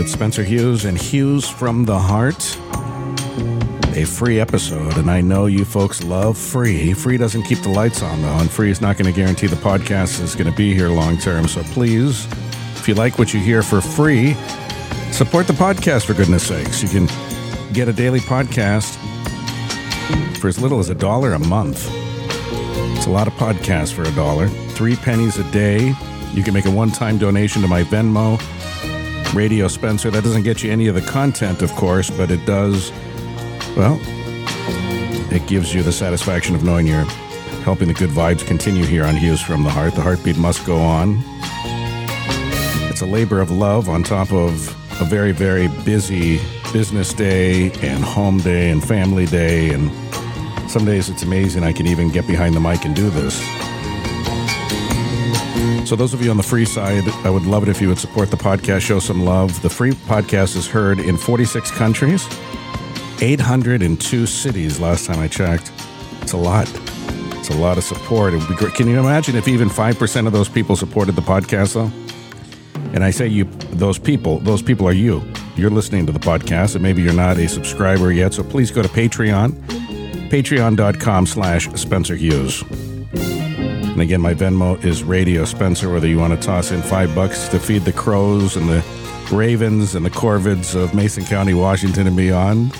It's Spencer Hughes and Hughes from the Heart. A free episode, and I know you folks love free. Free doesn't keep the lights on, though, and free is not going to guarantee the podcast is going to be here long term. So please, if you like what you hear for free, support the podcast for goodness sakes. You can get a daily podcast for as little as a dollar a month. It's a lot of podcasts for a dollar. Three pennies a day. You can make a one time donation to my Venmo, Radio Spencer. That doesn't get you any of the content, of course, but it does, well, it gives you the satisfaction of knowing you're helping the good vibes continue here on Hughes from the Heart. The heartbeat must go on. It's a labor of love on top of a very, very busy business day and home day and family day. And some days it's amazing I can even get behind the mic and do this. So, those of you on the free side, I would love it if you would support the podcast, show some love. The free podcast is heard in 46 countries, 802 cities last time I checked. It's a lot. It's a lot of support. It would be great. Can you imagine if even 5% of those people supported the podcast, though? And I say you, those people, those people are you. You're listening to the podcast, and maybe you're not a subscriber yet. So please go to Patreon, patreon.com slash Spencer Hughes. And again, my Venmo is Radio Spencer, whether you want to toss in five bucks to feed the crows and the ravens and the corvids of Mason County, Washington, and beyond.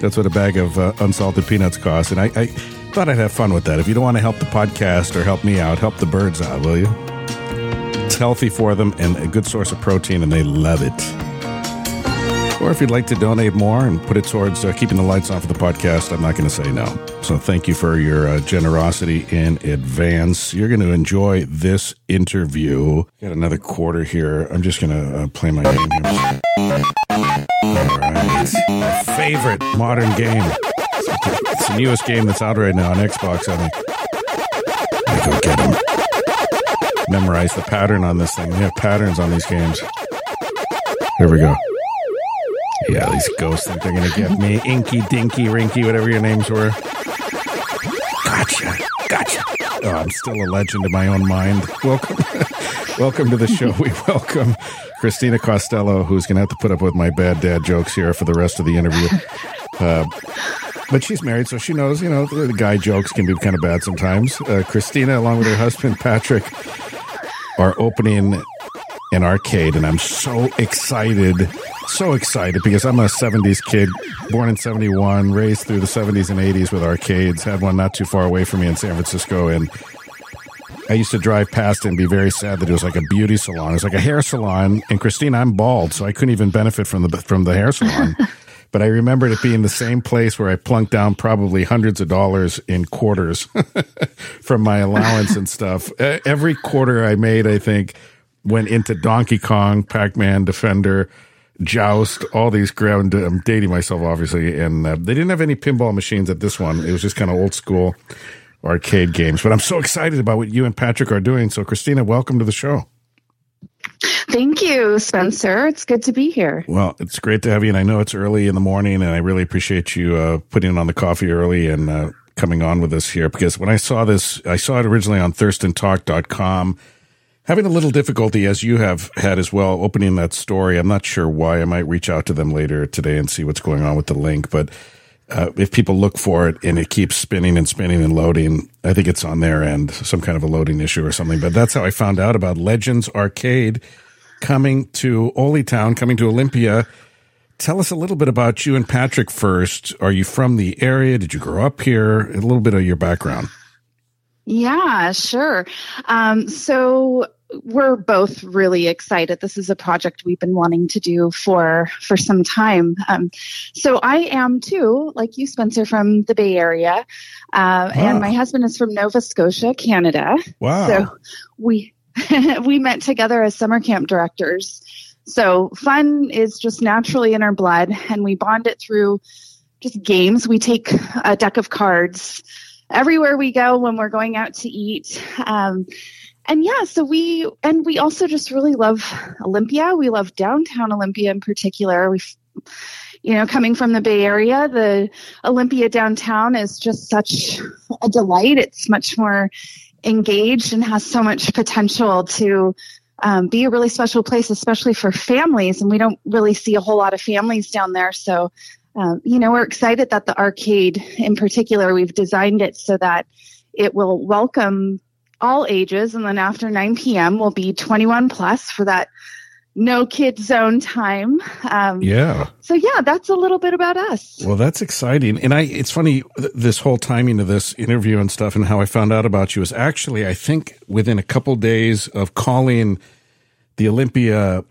That's what a bag of uh, unsalted peanuts costs. And I, I thought I'd have fun with that. If you don't want to help the podcast or help me out, help the birds out, will you? It's healthy for them and a good source of protein, and they love it. Or if you'd like to donate more and put it towards uh, keeping the lights on for the podcast, I'm not going to say no. So thank you for your uh, generosity in advance. You're going to enjoy this interview. Got another quarter here. I'm just going to uh, play my game here. All right. My favorite modern game. It's the newest game that's out right now on Xbox, I think. I go get them. Memorize the pattern on this thing. We have patterns on these games. Here we go. Yeah, these ghosts think they're going to get me. Inky, Dinky, Rinky, whatever your names were. Gotcha. Gotcha. Oh, I'm still a legend in my own mind. Welcome. welcome to the show. We welcome Christina Costello, who's going to have to put up with my bad dad jokes here for the rest of the interview. Uh, but she's married, so she knows, you know, the, guy jokes can be kind of bad sometimes. Uh, Christina, along with her husband, Patrick, are opening an arcade, and I'm so excited, so excited because I'm a 70s kid, born in 71, raised through the 70s and 80s with arcades. Had one not too far away from me in San Francisco, and I used to drive past and be very sad that it was like a beauty salon. It was like a hair salon, and Christine, I'm bald, so I couldn't even benefit from the from the hair salon. but I remembered it being the same place where I plunked down probably hundreds of dollars in quarters from my allowance and stuff. Every quarter I made, I think went into Donkey Kong, Pac Man, Defender, Joust, all these ground. I'm dating myself, obviously, and uh, they didn't have any pinball machines at this one. It was just kind of old school arcade games. But I'm so excited about what you and Patrick are doing. So, Christina, welcome to the show. Thank you, Spencer. It's good to be here. Well, it's great to have you. And I know it's early in the morning, and I really appreciate you uh, putting on the coffee early and uh, coming on with us here because when I saw this, I saw it originally on thurstontalk.com having a little difficulty as you have had as well opening that story. I'm not sure why. I might reach out to them later today and see what's going on with the link. But uh, if people look for it and it keeps spinning and spinning and loading, I think it's on their end, some kind of a loading issue or something. But that's how I found out about Legends Arcade coming to Oly Town, coming to Olympia. Tell us a little bit about you and Patrick first. Are you from the area? Did you grow up here? A little bit of your background. Yeah, sure. Um, so we're both really excited. This is a project we've been wanting to do for for some time. Um, so I am too, like you, Spencer, from the Bay Area, uh, and my husband is from Nova Scotia, Canada. Wow! So we we met together as summer camp directors. So fun is just naturally in our blood, and we bond it through just games. We take a deck of cards everywhere we go when we're going out to eat. Um, and yeah, so we and we also just really love Olympia. We love downtown Olympia in particular. We you know, coming from the Bay Area, the Olympia downtown is just such a delight. It's much more engaged and has so much potential to um, be a really special place, especially for families. And we don't really see a whole lot of families down there. So, um, you know, we're excited that the arcade in particular, we've designed it so that it will welcome all ages. And then after 9 p.m. will be 21 plus for that no kid zone time. Um, yeah. So yeah, that's a little bit about us. Well, that's exciting. And I, it's funny, this whole timing of this interview and stuff and how I found out about you is actually, I think within a couple days of calling the Olympia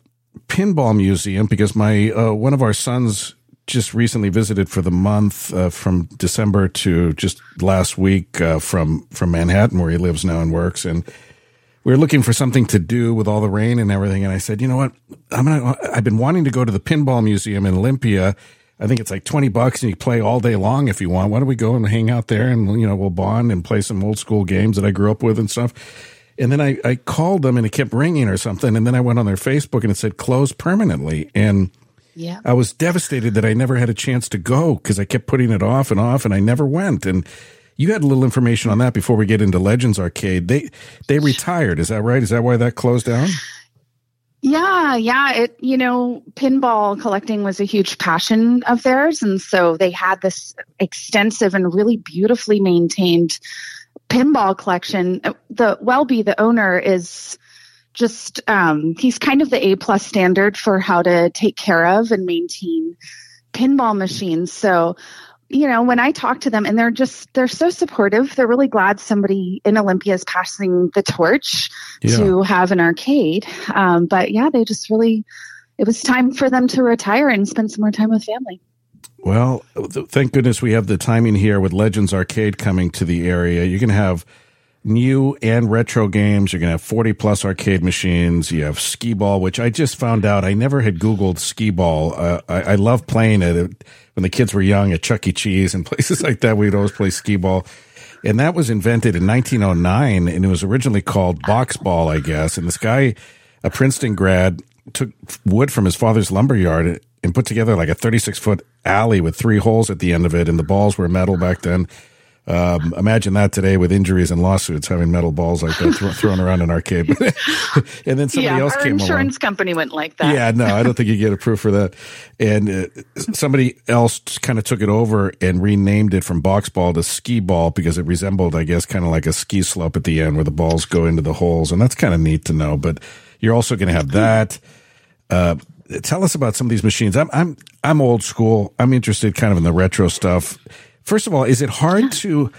Pinball Museum because my, uh, one of our sons just recently visited for the month uh, from December to just last week uh, from, from Manhattan where he lives now and works. And, we were looking for something to do with all the rain and everything. And I said, you know what? I'm gonna, I've been wanting to go to the pinball museum in Olympia. I think it's like 20 bucks and you play all day long if you want. Why don't we go and hang out there and, you know, we'll bond and play some old school games that I grew up with and stuff. And then I, I called them and it kept ringing or something. And then I went on their Facebook and it said closed permanently. And yeah. I was devastated that I never had a chance to go because I kept putting it off and off and I never went. And you had a little information on that before we get into Legends Arcade. They they retired. Is that right? Is that why that closed down? Yeah, yeah. It you know, pinball collecting was a huge passion of theirs, and so they had this extensive and really beautifully maintained pinball collection. The Welby, the owner, is just um, he's kind of the A plus standard for how to take care of and maintain pinball machines. So you know, when I talk to them and they're just, they're so supportive. They're really glad somebody in Olympia is passing the torch yeah. to have an arcade. Um, but yeah, they just really, it was time for them to retire and spend some more time with family. Well, thank goodness we have the timing here with Legends Arcade coming to the area. You can have new and retro games. You're going to have 40 plus arcade machines. You have skee ball, which I just found out. I never had Googled skee ball. Uh, I, I love playing it. When the kids were young at Chuck E. Cheese and places like that, we'd always play skee ball. And that was invented in 1909 and it was originally called box ball, I guess. And this guy, a Princeton grad, took wood from his father's lumber yard and put together like a 36 foot alley with three holes at the end of it. And the balls were metal back then um, imagine that today with injuries and lawsuits, having metal balls like that th- thrown around an arcade. and then somebody yeah, else our came insurance company went like that. Yeah, no, I don't think you get approved for that. And uh, somebody else kind of took it over and renamed it from box ball to ski ball because it resembled, I guess, kind of like a ski slope at the end where the balls go into the holes. And that's kind of neat to know. But you're also going to have that. Uh, tell us about some of these machines. I'm I'm I'm old school. I'm interested kind of in the retro stuff. First of all, is it hard yeah. to?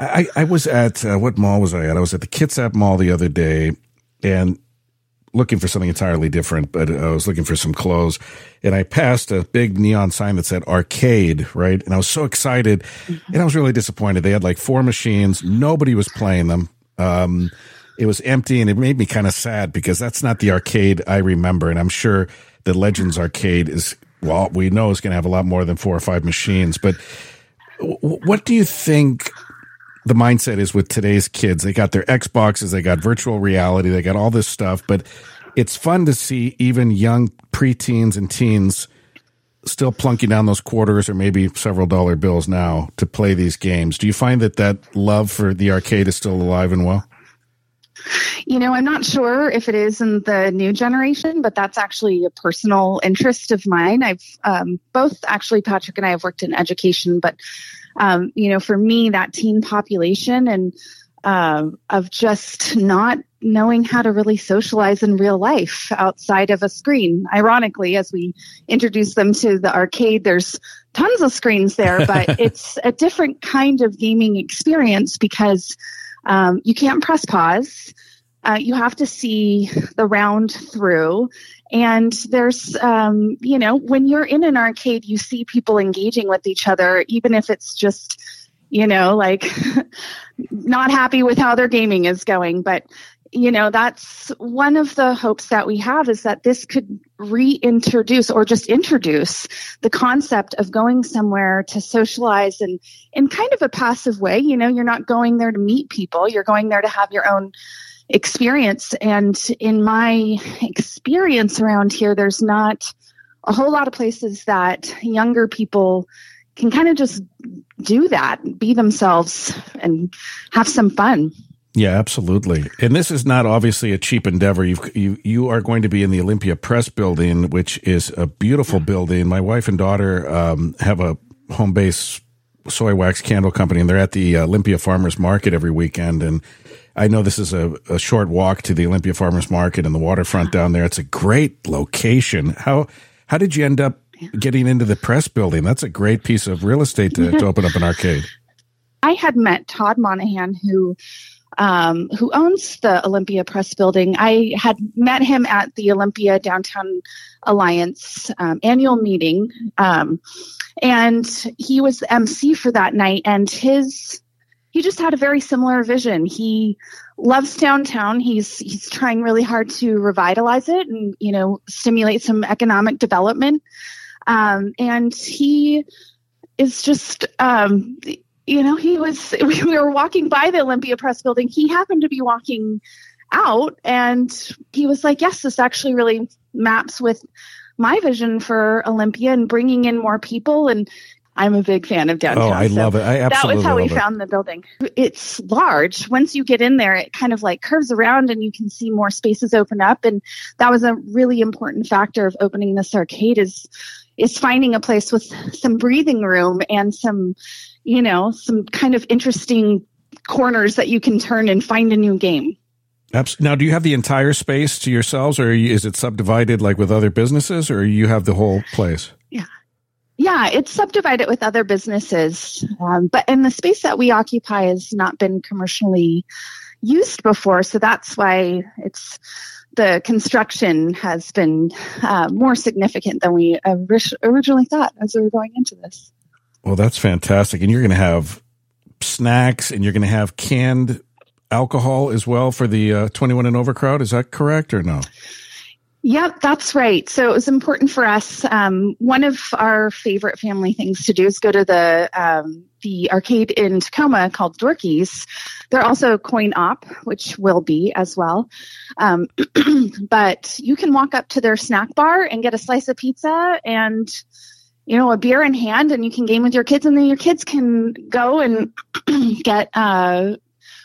I, I was at uh, what mall was I at? I was at the Kitsap Mall the other day, and looking for something entirely different, but I was looking for some clothes and I passed a big neon sign that said arcade, right? And I was so excited mm-hmm. and I was really disappointed. They had like four machines. Nobody was playing them. Um, it was empty and it made me kind of sad because that's not the arcade I remember. And I'm sure the Legends arcade is, well, we know is going to have a lot more than four or five machines, but what do you think the mindset is with today's kids? They got their Xboxes, they got virtual reality, they got all this stuff, but it's fun to see even young preteens and teens still plunking down those quarters or maybe several dollar bills now to play these games. Do you find that that love for the arcade is still alive and well? You know, I'm not sure if it is in the new generation, but that's actually a personal interest of mine. I've um, both actually, Patrick and I have worked in education, but um, you know, for me, that teen population and uh, of just not knowing how to really socialize in real life outside of a screen. Ironically, as we introduce them to the arcade, there's tons of screens there, but it's a different kind of gaming experience because um, you can't press pause. Uh, you have to see the round through. And there's, um, you know, when you're in an arcade, you see people engaging with each other, even if it's just, you know, like not happy with how their gaming is going. But you know that's one of the hopes that we have is that this could reintroduce or just introduce the concept of going somewhere to socialize and in kind of a passive way. You know you're not going there to meet people. You're going there to have your own experience. And in my experience around here there's not a whole lot of places that younger people can kind of just do that be themselves and have some fun Yeah, absolutely. And this is not obviously a cheap endeavor. You've, you you are going to be in the Olympia Press building, which is a beautiful building. My wife and daughter um, have a home base soy wax candle company, and they're at the Olympia Farmers Market every weekend. And I know this is a, a short walk to the Olympia Farmers Market and the waterfront down there. It's a great location. How how did you end up getting into the press building? That's a great piece of real estate to, to open up an arcade. I had met Todd Monahan, who um, who owns the Olympia Press Building. I had met him at the Olympia Downtown Alliance um, annual meeting, um, and he was the MC for that night. And his he just had a very similar vision. He loves downtown. He's he's trying really hard to revitalize it and you know stimulate some economic development. Um, and he is just um, you know, he was, we were walking by the Olympia Press building. He happened to be walking out and he was like, yes, this actually really maps with my vision for Olympia and bringing in more people. And I'm a big fan of downtown. Oh, I so love it. I absolutely That was how we it. found the building. It's large. Once you get in there, it kind of like curves around and you can see more spaces open up. And that was a really important factor of opening this arcade is, is finding a place with some breathing room and some, you know, some kind of interesting corners that you can turn and find a new game. Now, do you have the entire space to yourselves, or is it subdivided like with other businesses, or you have the whole place? Yeah, yeah, it's subdivided with other businesses, um, but in the space that we occupy has not been commercially used before, so that's why it's the construction has been uh, more significant than we originally thought as we were going into this. Well, that's fantastic. And you're going to have snacks and you're going to have canned alcohol as well for the uh, 21 and over crowd. Is that correct or no? Yep, that's right. So it was important for us. Um, one of our favorite family things to do is go to the um, the arcade in Tacoma called Dorky's. They're also coin op, which will be as well. Um, but you can walk up to their snack bar and get a slice of pizza and you know, a beer in hand and you can game with your kids and then your kids can go and get, uh,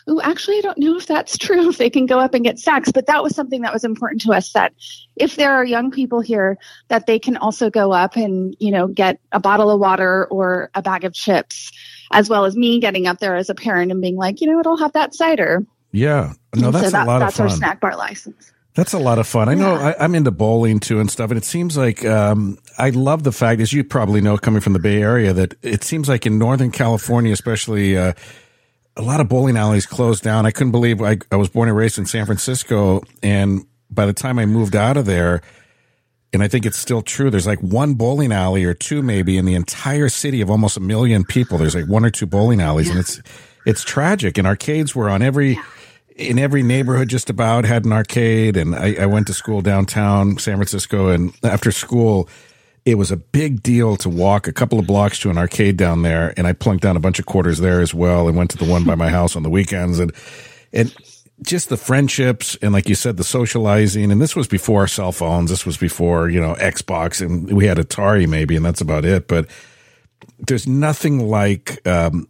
Oh, actually, I don't know if that's true, if they can go up and get snacks, but that was something that was important to us that if there are young people here, that they can also go up and, you know, get a bottle of water or a bag of chips, as well as me getting up there as a parent and being like, you know, it'll have that cider. Yeah. No, that's so that, a lot of fun. That's our snack bar license. That's a lot of fun. I know I, am into bowling too and stuff, and it seems like um, I love the fact, as you probably know, coming from the Bay Area, that it seems like in Northern California, especially, uh, a lot of bowling alleys closed down. I couldn't believe I, I was born and raised in San Francisco, and by the time I moved out of there, and I think it's still true. There's like one bowling alley or two maybe in the entire city of almost a million people. There's like one or two bowling alleys, yeah. and it's it's tragic. And arcades were on every. Yeah in every neighborhood just about had an arcade and I, I, went to school downtown san francisco and after school it was a big deal to walk a couple of blocks to an arcade down there and i plunked down a bunch of quarters there as well and went to the one by my house on the weekends and and just the friendships and like you said the socializing and this was before cell phones. This was before you know xbox and we had atari maybe and that's about it but there's nothing like um,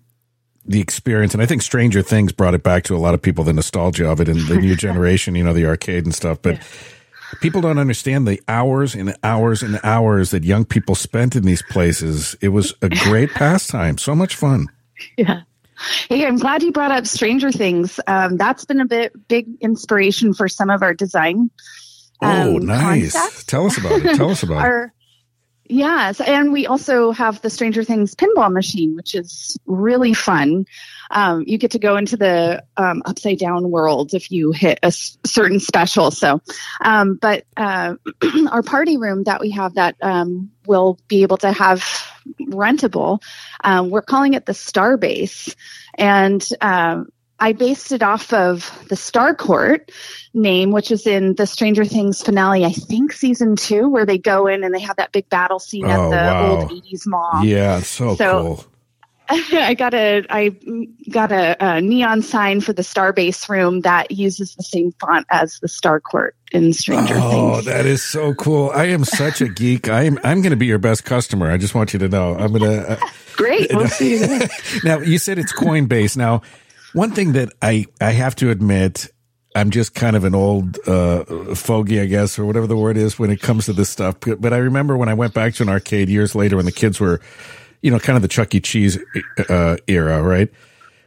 the experience, and I think Stranger Things brought it back to a lot of people, the nostalgia of it and the new generation, you know, the arcade and stuff. But yeah. people don't understand the hours and hours and hours that young people spent in these places. It was a great pastime, so much fun. Yeah. Hey, I'm glad you brought up Stranger Things. Um, that's been a bit big inspiration for some of our design. Um, oh, nice! Concepts. Tell us about it. Tell us about our, it. Yes, and we also have the Stranger Things pinball machine, which is really fun. Um, you get to go into the um, upside down world if you hit a s- certain special. So, um, but uh, our party room that we have that um, will be able to have rentable, um, we're calling it the Star Base, and uh, I based it off of the Starcourt name, which is in the Stranger Things finale, I think season two, where they go in and they have that big battle scene oh, at the wow. old 80s mall. Yeah, so, so cool. I got a I got a, a, neon sign for the Starbase room that uses the same font as the Starcourt in Stranger oh, Things. Oh, that is so cool! I am such a geek. I am I'm going to be your best customer. I just want you to know. I'm going to. Uh, Great. We'll see you now you said it's Coinbase. Now One thing that I, I have to admit, I'm just kind of an old uh, fogey, I guess, or whatever the word is when it comes to this stuff. But I remember when I went back to an arcade years later when the kids were, you know, kind of the Chuck E. Cheese uh, era, right?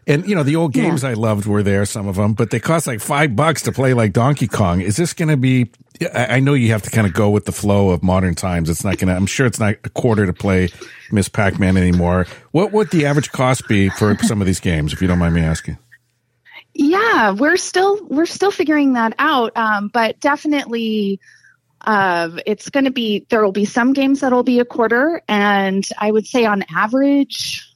And you know, the old games yeah. I loved were there, some of them, but they cost like five bucks to play like Donkey Kong. Is this going to be? I know you have to kind of go with the flow of modern times. It's not going to. I'm sure it's not a quarter to play Miss Pac-Man anymore. What would the average cost be for some of these games, if you don't mind me asking? Yeah, we're still we're still figuring that out, um, but definitely. Uh, it's going to be there will be some games that'll be a quarter and i would say on average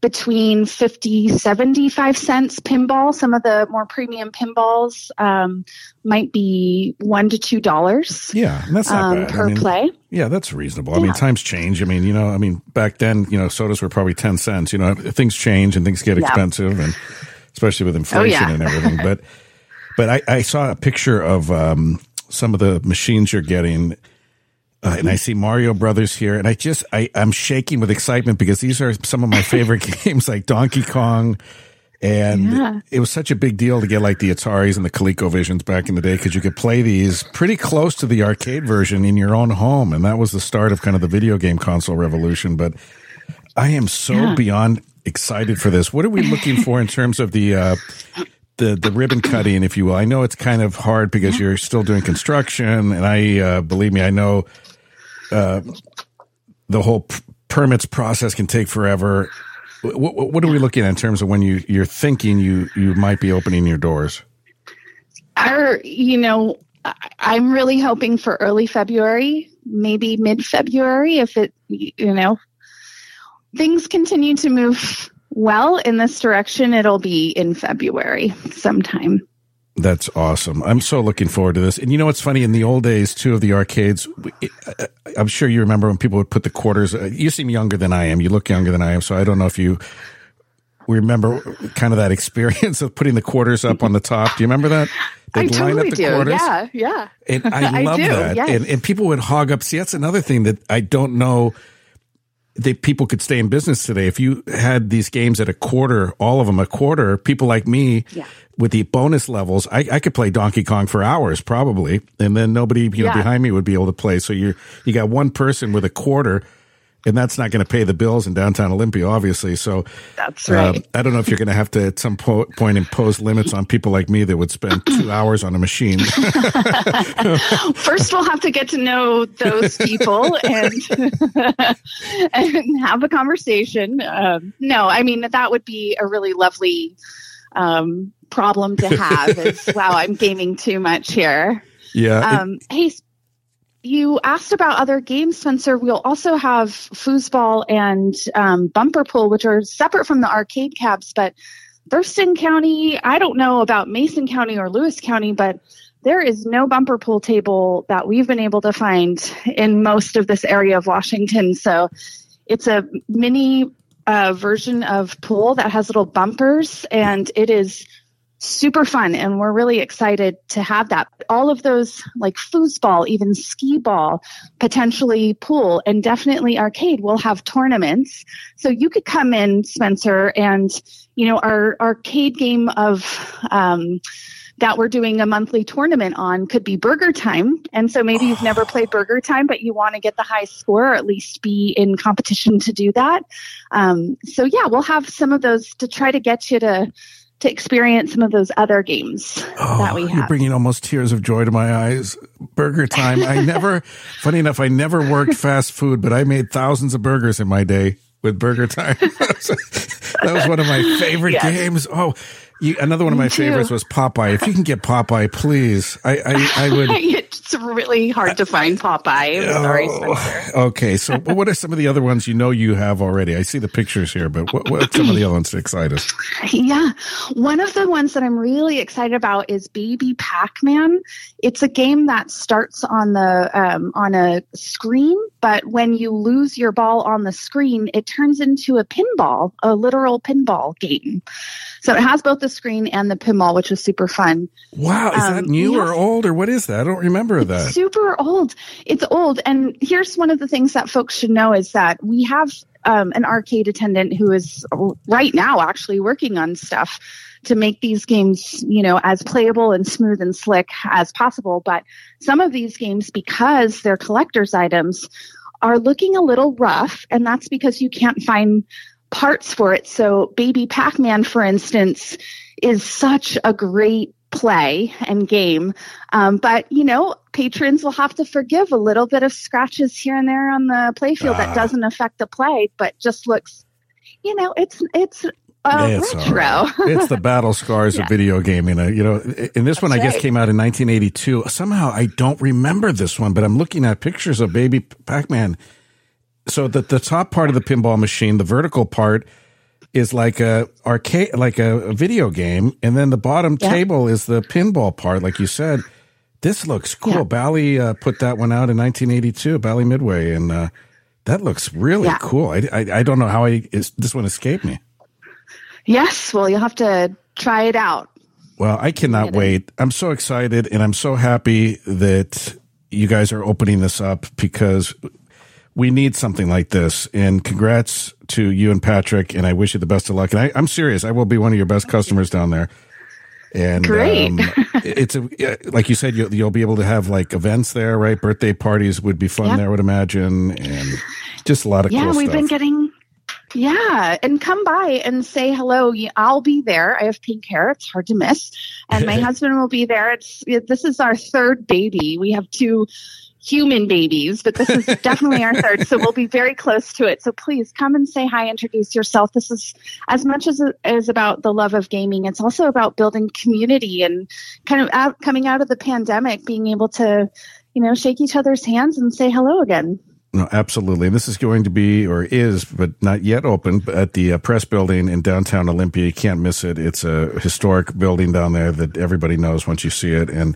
between 50 75 cents pinball some of the more premium pinballs um, might be one to two dollars yeah that's not um, bad. per I mean, play yeah that's reasonable yeah. i mean times change i mean you know i mean back then you know sodas were probably 10 cents you know things change and things get yeah. expensive and especially with inflation oh, yeah. and everything but but I, I, saw a picture of um, some of the machines you're getting uh, and I see Mario Brothers here, and I just I I'm shaking with excitement because these are some of my favorite games, like Donkey Kong, and yeah. it was such a big deal to get like the Ataris and the ColecoVisions back in the day because you could play these pretty close to the arcade version in your own home, and that was the start of kind of the video game console revolution. But I am so yeah. beyond excited for this. What are we looking for in terms of the uh, the the ribbon cutting, if you will? I know it's kind of hard because you're still doing construction, and I uh, believe me, I know uh, the whole p- permits process can take forever. What, what, are we looking at in terms of when you you're thinking you you might be opening your doors? Our, you know, I'm really hoping for early February, maybe mid February, if it, you know, things continue to move well in this direction. It'll be in February sometime. That's awesome. I'm so looking forward to this. And you know what's funny? In the old days, too, of the arcades, I'm sure you remember when people would put the quarters. Uh, you seem younger than I am. You look younger than I am. So I don't know if you remember kind of that experience of putting the quarters up on the top. Do you remember that? They'd I totally do. Quarters. Yeah, yeah. And I love I that. Yes. And, and people would hog up. See, that's another thing that I don't know people could stay in business today. If you had these games at a quarter, all of them a quarter, people like me yeah. with the bonus levels, I, I, could play Donkey Kong for hours probably, and then nobody you know yeah. behind me would be able to play. So you you got one person with a quarter and that's not going to pay the bills in downtown Olympia, obviously. So that's right. Uh, I don't know if you're going to have to at some po- point impose limits on people like me that would spend two hours on a machine. First, we'll have to get to know those people and and have a conversation. Um, no, I mean that would be a really lovely um, problem to have. Is wow, I'm gaming too much here. Yeah. Um, it, hey, you asked about other games, Spencer. We'll also have foosball and um, bumper pool, which are separate from the arcade cabs. But Thurston County, I don't know about Mason County or Lewis County, but there is no bumper pool table that we've been able to find in most of this area of Washington. So it's a mini uh, version of pool that has little bumpers, and it is super fun and we're really excited to have that. All of those like foosball even skee ball potentially pool and definitely arcade will have tournaments. So you could come in spencer and you know our arcade game of um, that we're doing a monthly tournament on could be burger time. And so maybe you've never played burger time but you want to get the high score or at least be in competition to do that. Um, so yeah we'll have some of those to try to get you to to experience some of those other games oh, that we have. You're bringing almost tears of joy to my eyes. Burger time. I never, funny enough, I never worked fast food, but I made thousands of burgers in my day with Burger Time. that was one of my favorite yes. games. Oh, you, another one of my favorites was Popeye. If you can get Popeye, please. I, I, I would. it's really hard to find Popeye. I'm sorry, oh, Spencer. Okay, so what are some of the other ones you know you have already? I see the pictures here, but what, what some of the other ones to excite us? Yeah, one of the ones that I'm really excited about is Baby Pac-Man. It's a game that starts on the um, on a screen, but when you lose your ball on the screen, it turns into a pinball, a literal pinball game. So it has both the screen and the pinball, which was super fun. Wow, is um, that new or old or what is that? I don't remember that. Super old. It's old. And here's one of the things that folks should know is that we have um, an arcade attendant who is right now actually working on stuff to make these games, you know, as playable and smooth and slick as possible. But some of these games, because they're collector's items, are looking a little rough, and that's because you can't find parts for it. So, Baby Pac Man, for instance, is such a great play and game. Um, but, you know, patrons will have to forgive a little bit of scratches here and there on the playfield that ah. doesn't affect the play, but just looks, you know, it's, it's, uh, it's retro. Right. it's the battle scars yeah. of video gaming. Uh, you know, and this That's one I guess came out in 1982. Somehow I don't remember this one, but I'm looking at pictures of Baby Pac-Man. So the the top part of the pinball machine, the vertical part, is like a arcade, like a, a video game, and then the bottom yeah. table is the pinball part, like you said. This looks cool. Yeah. Bally uh, put that one out in 1982, Bally Midway, and uh, that looks really cool. I, I, I don't know how I this one escaped me. Yes, well, you'll have to try it out. Well, I cannot wait. I'm so excited and I'm so happy that you guys are opening this up because we need something like this. And congrats to you and Patrick. And I wish you the best of luck. And I, am serious. I will be one of your best customers down there. And great. Um, it's a, like you said, you'll, you'll, be able to have like events there, right? Birthday parties would be fun yep. there, I would imagine. And just a lot of yeah, cool we've stuff. been getting yeah, and come by and say hello. I'll be there. I have pink hair; it's hard to miss. And my husband will be there. It's this is our third baby. We have two human babies, but this is definitely our third. So we'll be very close to it. So please come and say hi, introduce yourself. This is as much as it is about the love of gaming. It's also about building community and kind of out, coming out of the pandemic, being able to, you know, shake each other's hands and say hello again. No, absolutely. And this is going to be, or is, but not yet open, at the uh, press building in downtown Olympia. You can't miss it. It's a historic building down there that everybody knows once you see it. And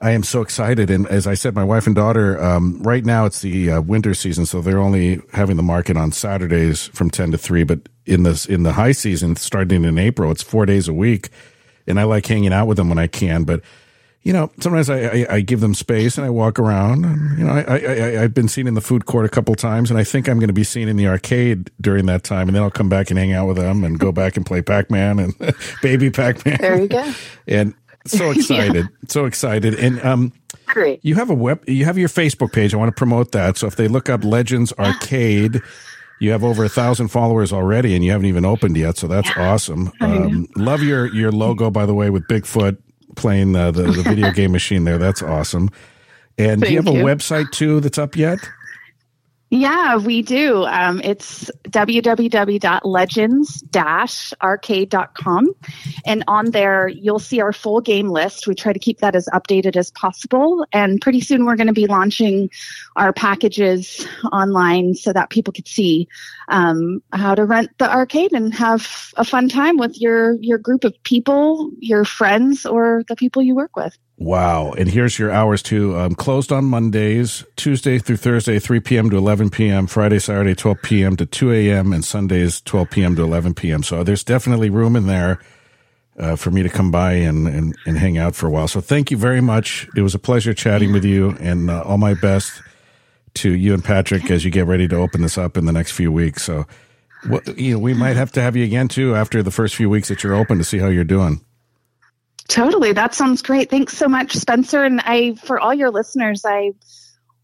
I am so excited. And as I said, my wife and daughter, um, right now it's the uh, winter season, so they're only having the market on Saturdays from 10 to 3. But in this, in the high season, starting in April, it's four days a week. And I like hanging out with them when I can. But you know, sometimes I, I, I, give them space and I walk around. And, you know, I, I, I've been seen in the food court a couple times, and I think I'm going to be seen in the arcade during that time. And then I'll come back and hang out with them and go back and play Pac Man and Baby Pac Man. There you go. and so excited, yeah. so excited. And um, great. You have a web, you have your Facebook page. I want to promote that. So if they look up Legends Arcade. You have over a thousand followers already, and you haven't even opened yet, so that's yeah. awesome. Um, love your your logo, by the way, with Bigfoot playing the, the, the video game machine there. That's awesome. And Thank do you have a website too that's up yet? Yeah, we do. Um, it's www.legends-arcade.com. And on there, you'll see our full game list. We try to keep that as updated as possible. And pretty soon, we're going to be launching our packages online so that people could see um, how to rent the arcade and have a fun time with your, your group of people, your friends, or the people you work with. Wow. And here's your hours too. Um, closed on Mondays, Tuesday through Thursday, 3 p.m. to 11 p.m., Friday, Saturday, 12 p.m. to 2 a.m., and Sundays, 12 p.m. to 11 p.m. So there's definitely room in there uh, for me to come by and, and, and hang out for a while. So thank you very much. It was a pleasure chatting with you, and uh, all my best to you and Patrick as you get ready to open this up in the next few weeks. So, well, you know, we might have to have you again too after the first few weeks that you're open to see how you're doing. Totally. That sounds great. Thanks so much, Spencer. And I, for all your listeners, I,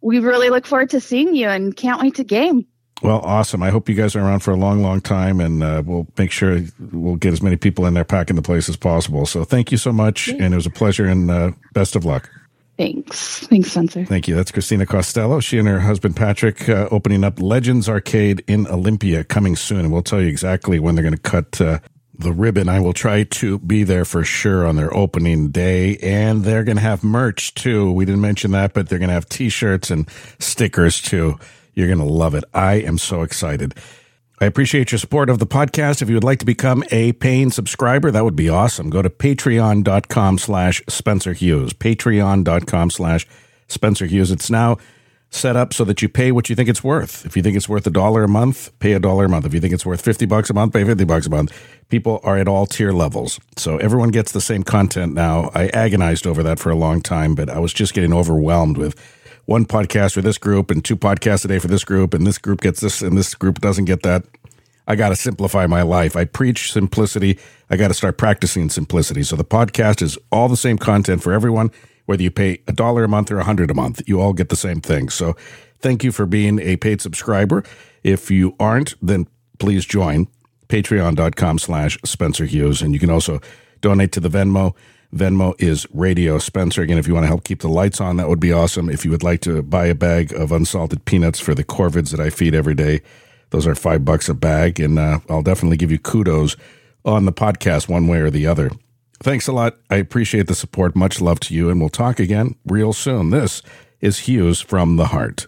we really look forward to seeing you and can't wait to game. Well, awesome. I hope you guys are around for a long, long time and uh, we'll make sure we'll get as many people in there packing the place as possible. So thank you so much. And it was a pleasure and uh, best of luck. Thanks. Thanks, Spencer. Thank you. That's Christina Costello. She and her husband Patrick uh, opening up Legends Arcade in Olympia coming soon. And we'll tell you exactly when they're going to cut uh, the ribbon. I will try to be there for sure on their opening day. And they're going to have merch too. We didn't mention that, but they're going to have t-shirts and stickers too. You're going to love it. I am so excited. I appreciate your support of the podcast. If you would like to become a paying subscriber, that would be awesome. Go to patreon.com slash Spencer Hughes. Patreon.com slash Spencer Hughes. It's now set up so that you pay what you think it's worth. If you think it's worth a dollar a month, pay a dollar a month. If you think it's worth 50 bucks a month, pay 50 bucks a month. People are at all tier levels. So everyone gets the same content now. I agonized over that for a long time, but I was just getting overwhelmed with one podcast for this group and two podcasts a day for this group and this group gets this and this group doesn't get that. I got to simplify my life. I preach simplicity. I got to start practicing simplicity. So the podcast is all the same content for everyone whether you pay a dollar a month or a hundred a month, you all get the same thing. So thank you for being a paid subscriber. If you aren't, then please join patreon.com slash Spencer Hughes. And you can also donate to the Venmo. Venmo is Radio Spencer. Again, if you want to help keep the lights on, that would be awesome. If you would like to buy a bag of unsalted peanuts for the corvids that I feed every day, those are five bucks a bag. And uh, I'll definitely give you kudos on the podcast one way or the other. Thanks a lot. I appreciate the support. Much love to you, and we'll talk again real soon. This is Hughes from the Heart.